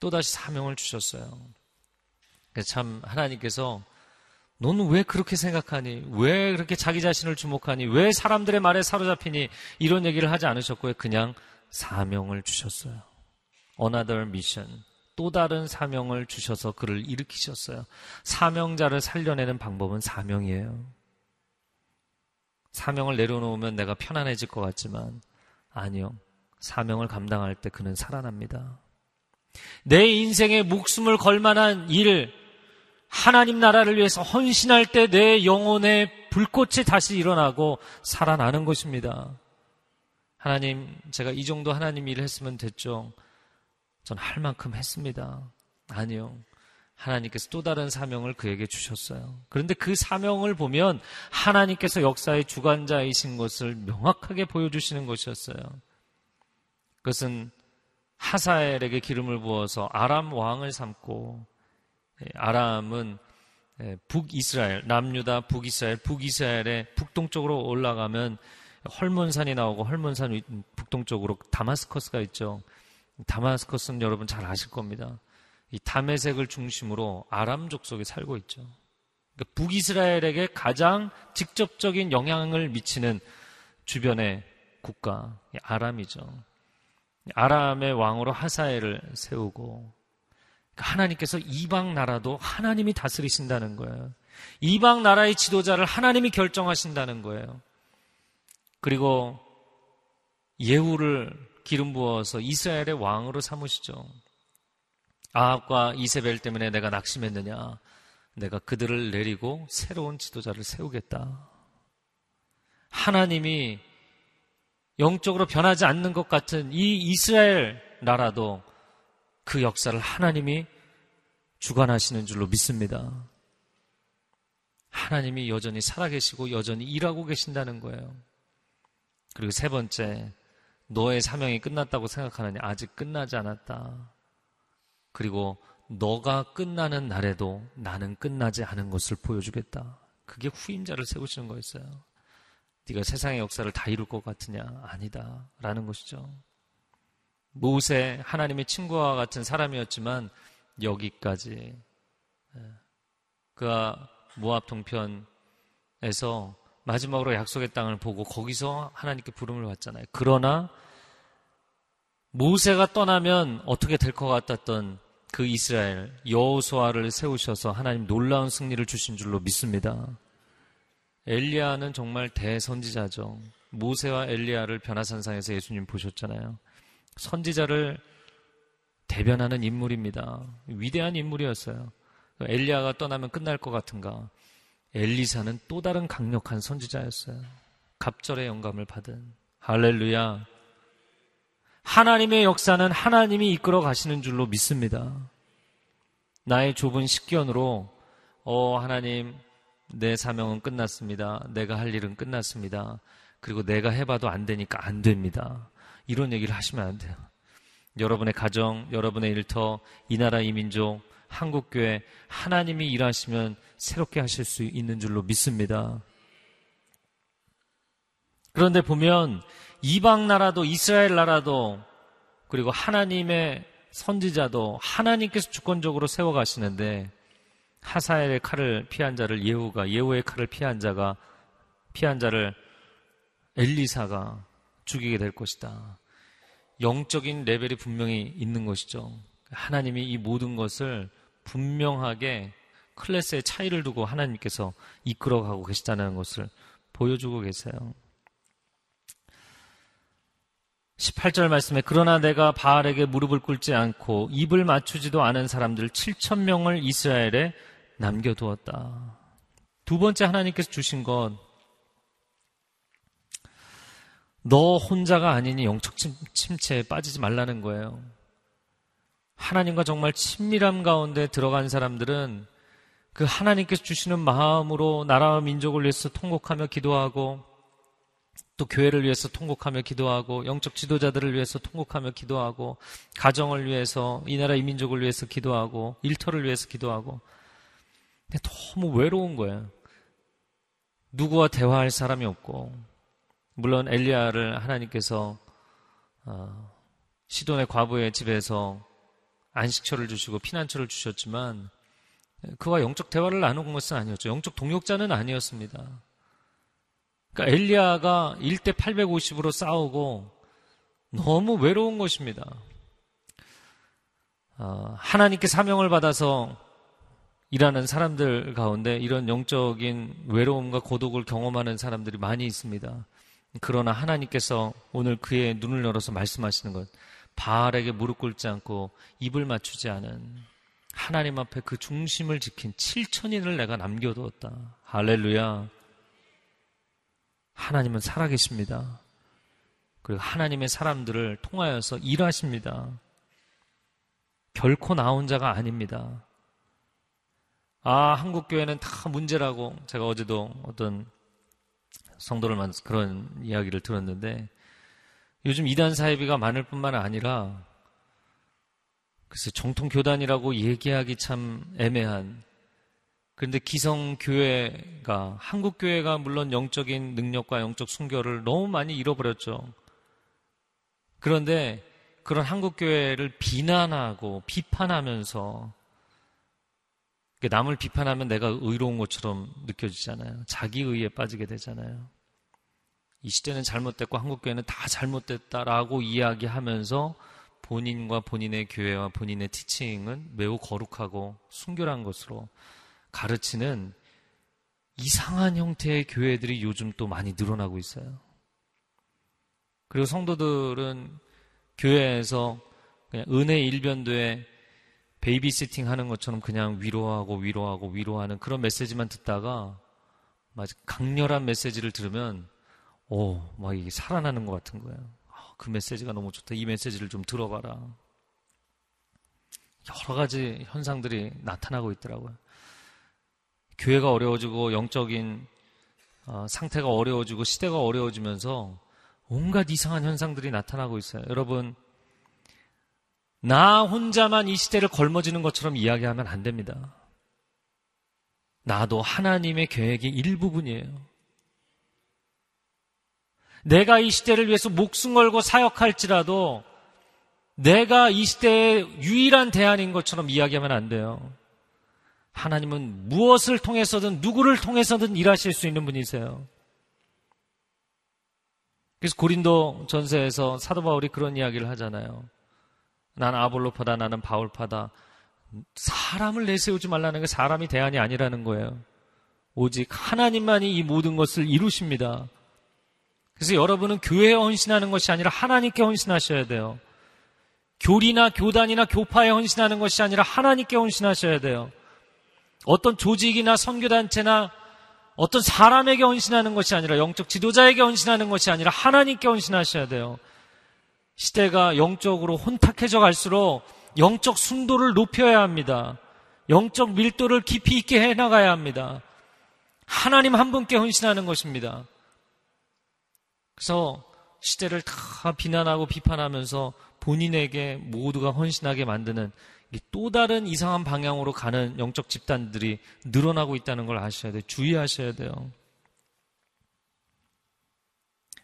또다시 사명을 주셨어요. 참 하나님께서 너는 왜 그렇게 생각하니? 왜 그렇게 자기 자신을 주목하니? 왜 사람들의 말에 사로잡히니? 이런 얘기를 하지 않으셨고요. 그냥 사명을 주셨어요. Another mission. 또 다른 사명을 주셔서 그를 일으키셨어요. 사명자를 살려내는 방법은 사명이에요. 사명을 내려놓으면 내가 편안해질 것 같지만 아니요. 사명을 감당할 때 그는 살아납니다. 내 인생에 목숨을 걸 만한 일, 하나님 나라를 위해서 헌신할 때 내 영혼의 불꽃이 다시 일어나고 살아나는 것입니다. 하나님, 제가 이 정도 하나님 일을 했으면 됐죠. 전 할 만큼 했습니다. 아니요. 하나님께서 또 다른 사명을 그에게 주셨어요. 그런데 그 사명을 보면 하나님께서 역사의 주관자이신 것을 명확하게 보여주시는 것이었어요. 그것은 하사엘에게 기름을 부어서 아람 왕을 삼고 예, 아람은 예, 북이스라엘, 남유다 북이스라엘, 북이스라엘의 북동쪽으로 올라가면 헐몬산이 나오고 헐몬산 북동쪽으로 다마스커스가 있죠. 다마스커스는 여러분 잘 아실 겁니다. 이 다메색을 중심으로 아람 족 속에 살고 있죠. 그러니까 북이스라엘에게 가장 직접적인 영향을 미치는 주변의 국가 아람이죠. 아람의 왕으로 하사엘을 세우고 그러니까 하나님께서 이방 나라도 하나님이 다스리신다는 거예요. 이방 나라의 지도자를 하나님이 결정하신다는 거예요. 그리고 예후를 기름 부어서 이스라엘의 왕으로 삼으시죠. 아합과 이세벨 때문에 내가 낙심했느냐? 내가 그들을 내리고 새로운 지도자를 세우겠다. 하나님이 영적으로 변하지 않는 것 같은 이 이스라엘 나라도 그 역사를 하나님이 주관하시는 줄로 믿습니다. 하나님이 여전히 살아계시고 여전히 일하고 계신다는 거예요. 그리고 세 번째, 너의 사명이 끝났다고 생각하느니 아직 끝나지 않았다. 그리고 너가 끝나는 날에도 나는 끝나지 않은 것을 보여주겠다. 그게 후임자를 세우시는 거였어요. 네가 세상의 역사를 다 이룰 것 같으냐? 아니다. 라는 것이죠. 모세 하나님의 친구와 같은 사람이었지만 여기까지 예. 그가 모압 동편에서 마지막으로 약속의 땅을 보고 거기서 하나님께 부름을 받잖아요. 그러나 모세가 떠나면 어떻게 될 것 같았던 그 이스라엘 여호수아를 세우셔서 하나님 놀라운 승리를 주신 줄로 믿습니다. 엘리야는 정말 대선지자죠. 모세와 엘리야를 변화산상에서 예수님 보셨잖아요. 선지자를 대변하는 인물입니다. 위대한 인물이었어요. 엘리야가 떠나면 끝날 것 같은가? 엘리사는 또 다른 강력한 선지자였어요. 갑절의 영감을 받은 할렐루야. 하나님의 역사는 하나님이 이끌어 가시는 줄로 믿습니다. 나의 좁은 식견으로 어 하나님 내 사명은 끝났습니다. 내가 할 일은 끝났습니다. 그리고 내가 해봐도 안 되니까 안 됩니다. 이런 얘기를 하시면 안 돼요. 여러분의 가정, 여러분의 일터, 이 나라 이 민족, 한국교회 하나님이 일하시면 새롭게 하실 수 있는 줄로 믿습니다. 그런데 보면 이방 나라도 이스라엘 나라도 그리고 하나님의 선지자도 하나님께서 주권적으로 세워 가시는데 하사엘의 칼을 피한 자를 예후가 예후의 칼을 피한 자가 피한 자를 엘리사가 죽이게 될 것이다. 영적인 레벨이 분명히 있는 것이죠. 하나님이 이 모든 것을 분명하게 클래스의 차이를 두고 하나님께서 이끌어가고 계시다는 것을 보여주고 계세요. 18절 말씀에 그러나 내가 바알에게 무릎을 꿇지 않고 입을 맞추지도 않은 사람들 7천 명을 이스라엘에 남겨두었다. 두 번째 하나님께서 주신 것, 너 혼자가 아니니 영적 침체에 빠지지 말라는 거예요. 하나님과 정말 친밀함 가운데 들어간 사람들은 그 하나님께서 주시는 마음으로 나라와 민족을 위해서 통곡하며 기도하고 또 교회를 위해서 통곡하며 기도하고 영적 지도자들을 위해서 통곡하며 기도하고 가정을 위해서 이 나라 이민족을 위해서 기도하고 일터를 위해서 기도하고 너무 외로운 거예요. 누구와 대화할 사람이 없고 물론 엘리야를 하나님께서 어, 시돈의 과부의 집에서 안식처를 주시고 피난처를 주셨지만 그와 영적 대화를 나눈 것은 아니었죠. 영적 동역자는 아니었습니다. 그러니까 엘리야가 1대 850으로 싸우고 너무 외로운 것입니다. 어, 하나님께 사명을 받아서 일하는 사람들 가운데 이런 영적인 외로움과 고독을 경험하는 사람들이 많이 있습니다. 그러나 하나님께서 오늘 그의 눈을 열어서 말씀하시는 것, 바알에게 무릎 꿇지 않고 입을 맞추지 않은 하나님 앞에 그 중심을 지킨 7천인을 내가 남겨두었다. 할렐루야. 하나님은 살아계십니다. 그리고 하나님의 사람들을 통하여서 일하십니다. 결코 나 혼자가 아닙니다. 아, 한국교회는 다 문제라고 제가 어제도 어떤 성도를 만나서 그런 이야기를 들었는데 요즘 이단 사회비가 많을 뿐만 아니라 그래서 정통 교단이라고 얘기하기 참 애매한 그런데 기성 교회가, 한국 교회가 물론 영적인 능력과 영적 순결을 너무 많이 잃어버렸죠. 그런데 그런 한국 교회를 비난하고 비판하면서 남을 비판하면 내가 의로운 것처럼 느껴지잖아요. 자기 의에 빠지게 되잖아요. 이 시대는 잘못됐고 한국 교회는 다 잘못됐다라고 이야기하면서 본인과 본인의 교회와 본인의 티칭은 매우 거룩하고 순결한 것으로 가르치는 이상한 형태의 교회들이 요즘 또 많이 늘어나고 있어요. 그리고 성도들은 교회에서 그냥 은혜 일변도에 베이비시팅 하는 것처럼 그냥 위로하고 위로하고 위로하는 그런 메시지만 듣다가 막 강렬한 메시지를 들으면 오, 막 이게 살아나는 것 같은 거예요. 아, 그 메시지가 너무 좋다. 이 메시지를 좀 들어봐라. 여러 가지 현상들이 나타나고 있더라고요. 교회가 어려워지고 영적인 어, 상태가 어려워지고 시대가 어려워지면서 온갖 이상한 현상들이 나타나고 있어요. 여러분, 나 혼자만 이 시대를 걸머지는 것처럼 이야기하면 안 됩니다. 나도 하나님의 계획의 일부분이에요. 내가 이 시대를 위해서 목숨 걸고 사역할지라도 내가 이 시대의 유일한 대안인 것처럼 이야기하면 안 돼요. 하나님은 무엇을 통해서든 누구를 통해서든 일하실 수 있는 분이세요. 그래서 고린도 전서에서 사도 바울이 그런 이야기를 하잖아요. 난 아볼로파다 나는 바울파다. 사람을 내세우지 말라는 게 사람이 대안이 아니라는 거예요. 오직 하나님만이 이 모든 것을 이루십니다. 그래서 여러분은 교회에 헌신하는 것이 아니라 하나님께 헌신하셔야 돼요. 교리나 교단이나 교파에 헌신하는 것이 아니라 하나님께 헌신하셔야 돼요. 어떤 조직이나 선교단체나 어떤 사람에게 헌신하는 것이 아니라 영적 지도자에게 헌신하는 것이 아니라 하나님께 헌신하셔야 돼요. 시대가 영적으로 혼탁해져 갈수록 영적 순도를 높여야 합니다. 영적 밀도를 깊이 있게 해나가야 합니다. 하나님 한 분께 헌신하는 것입니다. 그래서 시대를 다 비난하고 비판하면서 본인에게 모두가 헌신하게 만드는 또 다른 이상한 방향으로 가는 영적 집단들이 늘어나고 있다는 걸 아셔야 돼요. 주의하셔야 돼요.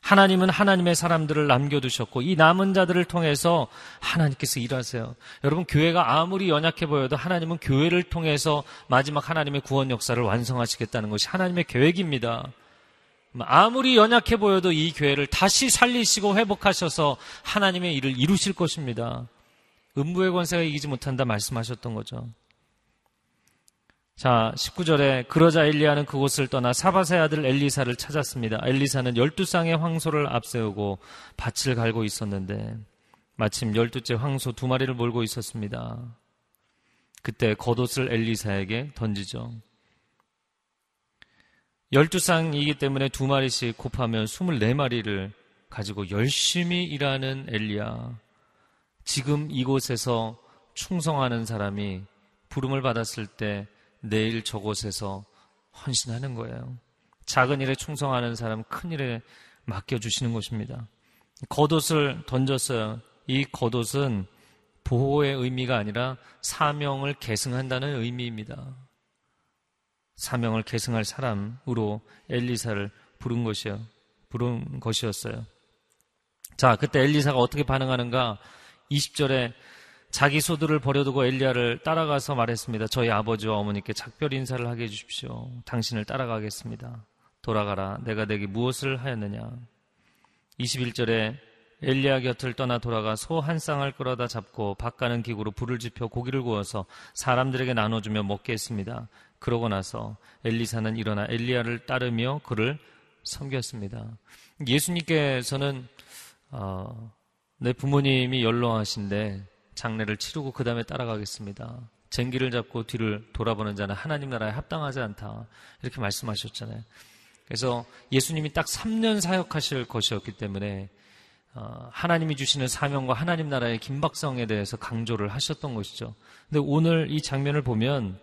하나님은 하나님의 사람들을 남겨두셨고 이 남은 자들을 통해서 하나님께서 일하세요. 여러분 교회가 아무리 연약해 보여도 하나님은 교회를 통해서 마지막 하나님의 구원 역사를 완성하시겠다는 것이 하나님의 계획입니다. 아무리 연약해 보여도 이 교회를 다시 살리시고 회복하셔서 하나님의 일을 이루실 것입니다. 음부의 권세가 이기지 못한다 말씀하셨던 거죠. 자, 19절에 그러자 엘리야는 그곳을 떠나 사바세 아들 엘리사를 찾았습니다. 엘리사는 열두 쌍의 황소를 앞세우고 밭을 갈고 있었는데 마침 열두째 황소 두 마리를 몰고 있었습니다. 그때 겉옷을 엘리사에게 던지죠. 열두 쌍이기 때문에 두 마리씩 곱하면 스물네 마리를 가지고 열심히 일하는 엘리야. 지금 이곳에서 충성하는 사람이 부름을 받았을 때 내일 저곳에서 헌신하는 거예요. 작은 일에 충성하는 사람 큰 일에 맡겨주시는 것입니다. 겉옷을 던졌어요. 이 겉옷은 보호의 의미가 아니라 사명을 계승한다는 의미입니다. 사명을 계승할 사람으로 엘리사를 부른 것이요. 부른 것이었어요. 자, 그때 엘리사가 어떻게 반응하는가? 20절에 자기 소들을 버려두고 엘리야를 따라가서 말했습니다. 저희 아버지와 어머니께 작별 인사를 하게 해주십시오. 당신을 따라가겠습니다. 돌아가라. 내가 내게 무엇을 하였느냐. 21절에 엘리야 곁을 떠나 돌아가 소 한 쌍을 끌어다 잡고 밭가는 기구로 불을 지펴 고기를 구워서 사람들에게 나눠주며 먹게 했습니다. 그러고 나서 엘리사는 일어나 엘리야를 따르며 그를 섬겼습니다. 예수님께서는 어, 내 부모님이 연로하신데 장례를 치르고 그 다음에 따라가겠습니다. 쟁기를 잡고 뒤를 돌아보는 자는 하나님 나라에 합당하지 않다. 이렇게 말씀하셨잖아요. 그래서 예수님이 딱 3년 사역하실 것이었기 때문에 어, 하나님이 주시는 사명과 하나님 나라의 긴박성에 대해서 강조를 하셨던 것이죠. 근데 오늘 이 장면을 보면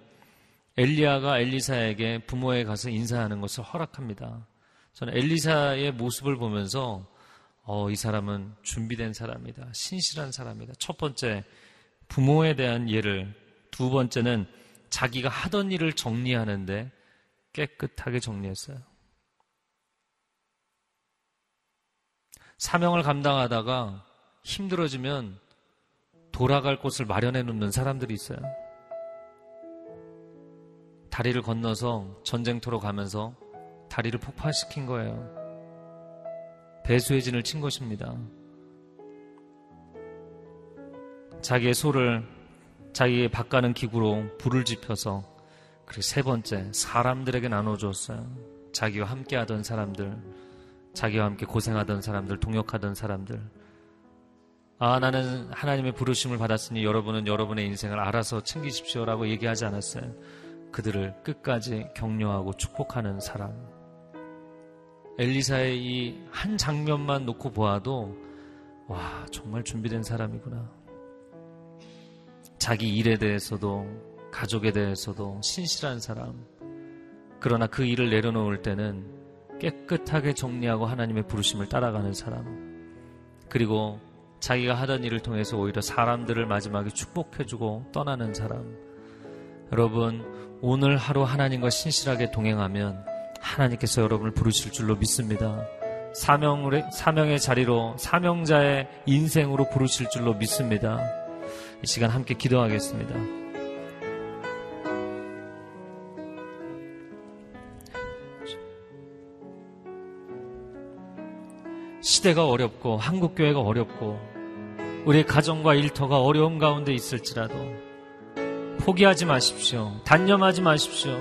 엘리야가 엘리사에게 부모에 가서 인사하는 것을 허락합니다. 저는 엘리사의 모습을 보면서 어, 이 사람은 준비된 사람이다. 신실한 사람이다. 첫 번째, 부모에 대한 예를. 두 번째는 자기가 하던 일을 정리하는데 깨끗하게 정리했어요. 사명을 감당하다가 힘들어지면 돌아갈 곳을 마련해 놓는 사람들이 있어요. 다리를 건너서 전쟁터로 가면서 다리를 폭파시킨 거예요. 배수의 진을 친 것입니다. 자기의 소를 자기의 바가는 기구로 불을 지펴서 그리고 세 번째 사람들에게 나눠주었어요. 자기와 함께하던 사람들, 자기와 함께 고생하던 사람들, 동역하던 사람들. 아, 나는 하나님의 부르심을 받았으니 여러분은 여러분의 인생을 알아서 챙기십시오라고 얘기하지 않았어요. 그들을 끝까지 격려하고 축복하는 사람. 엘리사의 이 한 장면만 놓고 보아도 와 정말 준비된 사람이구나. 자기 일에 대해서도 가족에 대해서도 신실한 사람. 그러나 그 일을 내려놓을 때는 깨끗하게 정리하고 하나님의 부르심을 따라가는 사람. 그리고 자기가 하던 일을 통해서 오히려 사람들을 마지막에 축복해주고 떠나는 사람. 여러분, 오늘 하루 하나님과 신실하게 동행하면 하나님께서 여러분을 부르실 줄로 믿습니다. 사명의, 사명의 자리로, 사명자의 인생으로 부르실 줄로 믿습니다. 이 시간 함께 기도하겠습니다. 시대가 어렵고, 한국교회가 어렵고, 우리 가정과 일터가 어려운 가운데 있을지라도, 포기하지 마십시오. 단념하지 마십시오.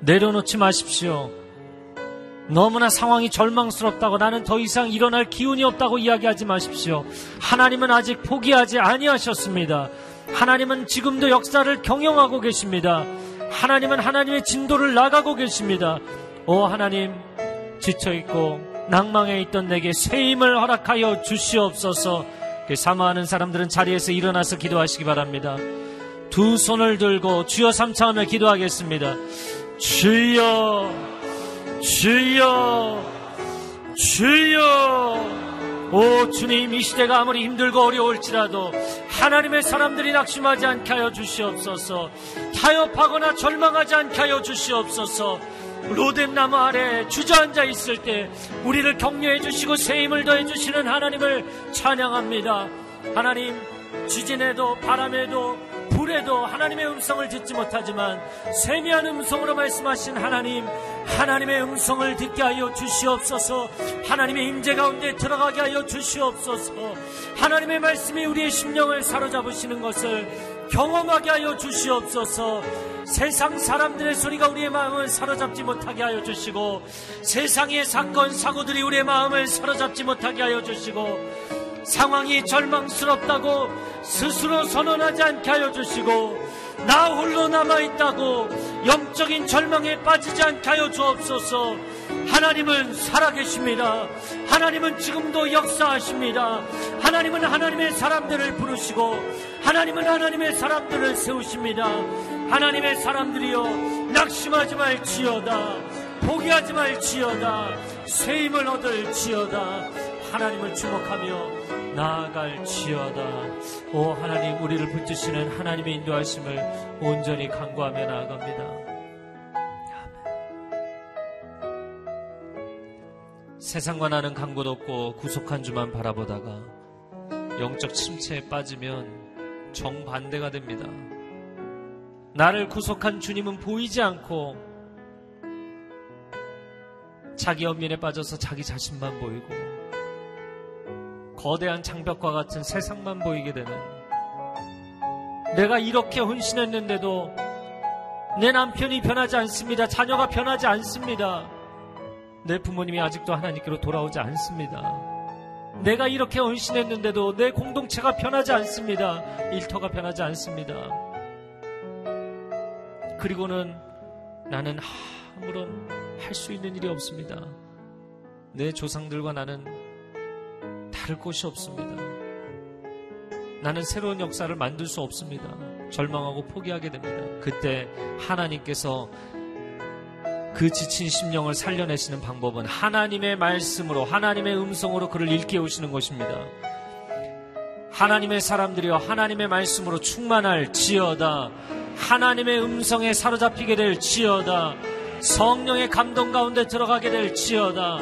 내려놓지 마십시오. 너무나 상황이 절망스럽다고 나는 더 이상 일어날 기운이 없다고 이야기하지 마십시오. 하나님은 아직 포기하지 아니하셨습니다. 하나님은 지금도 역사를 경영하고 계십니다. 하나님은 하나님의 진도를 나가고 계십니다. 오 하나님 지쳐 있고 낭망에 있던 내게 새 힘을 허락하여 주시옵소서. 사모하는 사람들은 자리에서 일어나서 기도하시기 바랍니다. 두 손을 들고 주여 삼차하며 기도하겠습니다. 주여 주여 주여. 오 주님 이 시대가 아무리 힘들고 어려울지라도 하나님의 사람들이 낙심하지 않게 하여 주시옵소서. 타협하거나 절망하지 않게 하여 주시옵소서. 로덴 나무 아래 주저앉아 있을 때 우리를 격려해 주시고 새 힘을 더해 주시는 하나님을 찬양합니다. 하나님 지진에도 바람에도 불에도 하나님의 음성을 듣지 못하지만 세미한 음성으로 말씀하신 하나님 하나님의 음성을 듣게 하여 주시옵소서. 하나님의 임재 가운데 들어가게 하여 주시옵소서. 하나님의 말씀이 우리의 심령을 사로잡으시는 것을 경험하게 하여 주시옵소서. 세상 사람들의 소리가 우리의 마음을 사로잡지 못하게 하여 주시고 세상의 사건 사고들이 우리의 마음을 사로잡지 못하게 하여 주시고 상황이 절망스럽다고 스스로 선언하지 않게 하여 주시고 나 홀로 남아있다고 영적인 절망에 빠지지 않게 하여 주옵소서 하나님은 살아계십니다. 하나님은 지금도 역사하십니다. 하나님은 하나님의 사람들을 부르시고 하나님은 하나님의 사람들을 세우십니다. 하나님의 사람들이여 낙심하지 말지어다. 포기하지 말지어다. 새 힘을 얻을지어다. 하나님을 주목하며 나아갈지어다. 오 하나님 우리를 붙드시는 하나님의 인도하심을 온전히 간구하며 나아갑니다. 세상과 나는 강도 없고 구속한 주만 바라보다가 영적 침체에 빠지면 정반대가 됩니다. 나를 구속한 주님은 보이지 않고 자기 연민에 빠져서 자기 자신만 보이고 거대한 장벽과 같은 세상만 보이게 되는 내가 이렇게 헌신했는데도 내 남편이 변하지 않습니다. 자녀가 변하지 않습니다. 내 부모님이 아직도 하나님께로 돌아오지 않습니다. 내가 이렇게 헌신했는데도 내 공동체가 변하지 않습니다. 일터가 변하지 않습니다. 그리고는 나는 아무런 할 수 있는 일이 없습니다. 내 조상들과 나는 다를 곳이 없습니다. 나는 새로운 역사를 만들 수 없습니다. 절망하고 포기하게 됩니다. 그때 하나님께서 그 지친 심령을 살려내시는 방법은 하나님의 말씀으로, 하나님의 음성으로 그를 일깨우시는 것입니다. 하나님의 사람들이여 하나님의 말씀으로 충만할 지어다. 하나님의 음성에 사로잡히게 될 지어다. 성령의 감동 가운데 들어가게 될 지어다.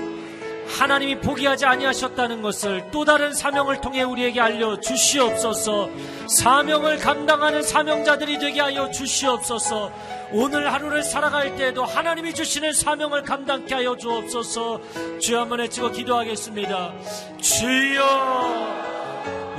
하나님이 포기하지 아니하셨다는 것을 또 다른 사명을 통해 우리에게 알려 주시옵소서. 사명을 감당하는 사명자들이 되게 하여 주시옵소서. 오늘 하루를 살아갈 때에도 하나님이 주시는 사명을 감당케 하여 주옵소서. 주여 한번 외치고 기도하겠습니다. 주여.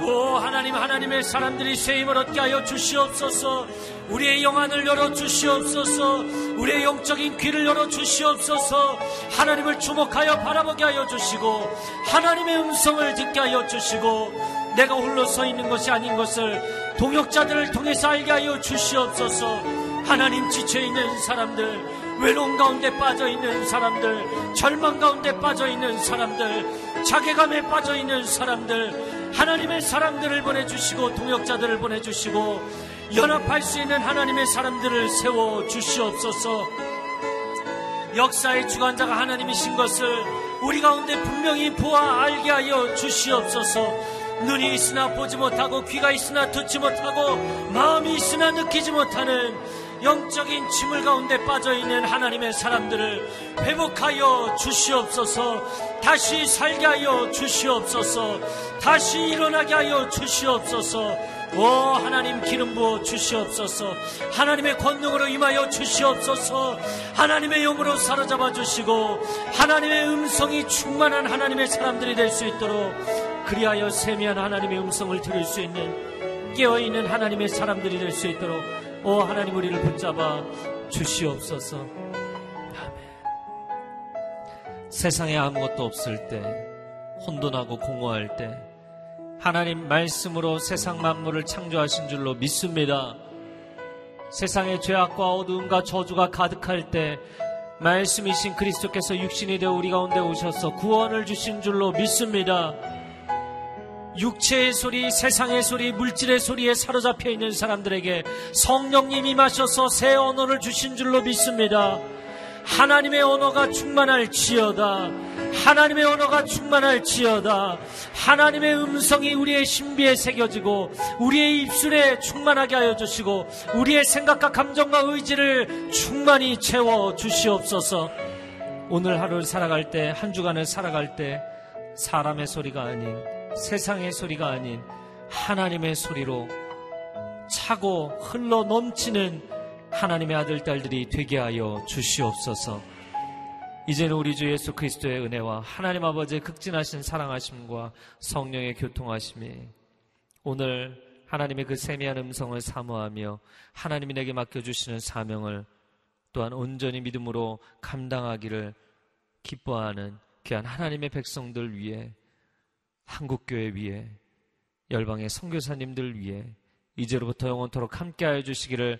오 하나님 하나님의 사람들이 새 힘을 얻게 하여 주시옵소서 우리의 영안을 열어 주시옵소서. 우리의 영적인 귀를 열어 주시옵소서. 하나님을 주목하여 바라보게 하여 주시고 하나님의 음성을 듣게 하여 주시고 내가 홀로 서 있는 것이 아닌 것을 동역자들을 통해서 알게 하여 주시옵소서. 하나님 지쳐 있는 사람들 외로움 가운데 빠져 있는 사람들, 절망 가운데 빠져 있는 사람들, 자괴감에 빠져 있는 사람들, 하나님의 사람들을 보내주시고 동역자들을 보내주시고 연합할 수 있는 하나님의 사람들을 세워 주시옵소서. 역사의 주관자가 하나님이신 것을 우리 가운데 분명히 보아 알게 하여 주시옵소서. 눈이 있으나 보지 못하고 귀가 있으나 듣지 못하고 마음이 있으나 느끼지 못하는 영적인 침을 가운데 빠져 있는 하나님의 사람들을 회복하여 주시옵소서. 다시 살게 하여 주시옵소서. 다시 일어나게 하여 주시옵소서 오 하나님 기름 부어 주시옵소서 하나님의 권능으로 임하여 주시옵소서 하나님의 영으로 사로잡아 주시고 하나님의 음성이 충만한 하나님의 사람들이 될 수 있도록 그리하여 세미한 하나님의 음성을 들을 수 있는 깨어있는 하나님의 사람들이 될 수 있도록 오 하나님 우리를 붙잡아 주시옵소서. 아멘. 세상에 아무것도 없을 때, 혼돈하고 공허할 때, 하나님 말씀으로 세상 만물을 창조하신 줄로 믿습니다. 세상의 죄악과 어두움과 저주가 가득할 때, 말씀이신 그리스도께서 육신이 되어 우리 가운데 오셔서 구원을 주신 줄로 믿습니다. 육체의 소리, 세상의 소리, 물질의 소리에 사로잡혀 있는 사람들에게 성령님이 마셔서 새 언어를 주신 줄로 믿습니다. 하나님의 언어가 충만할 지어다. 하나님의 언어가 충만할 지어다. 하나님의 음성이 우리의 신비에 새겨지고 우리의 입술에 충만하게 하여 주시고 우리의 생각과 감정과 의지를 충만히 채워 주시옵소서. 오늘 하루를 살아갈 때, 한 주간을 살아갈 때 사람의 소리가 아닌 세상의 소리가 아닌 하나님의 소리로 차고 흘러 넘치는 하나님의 아들, 딸들이 되게 하여 주시옵소서. 이제는 우리 주 예수 그리스도의 은혜와 하나님 아버지의 극진하신 사랑하심과 성령의 교통하심이 오늘 하나님의 그 세미한 음성을 사모하며 하나님이 내게 맡겨주시는 사명을 또한 온전히 믿음으로 감당하기를 기뻐하는 귀한 하나님의 백성들 위해 한국교회 위에 열방의 선교사님들 위해 이제로부터 영원토록 함께하여 주시기를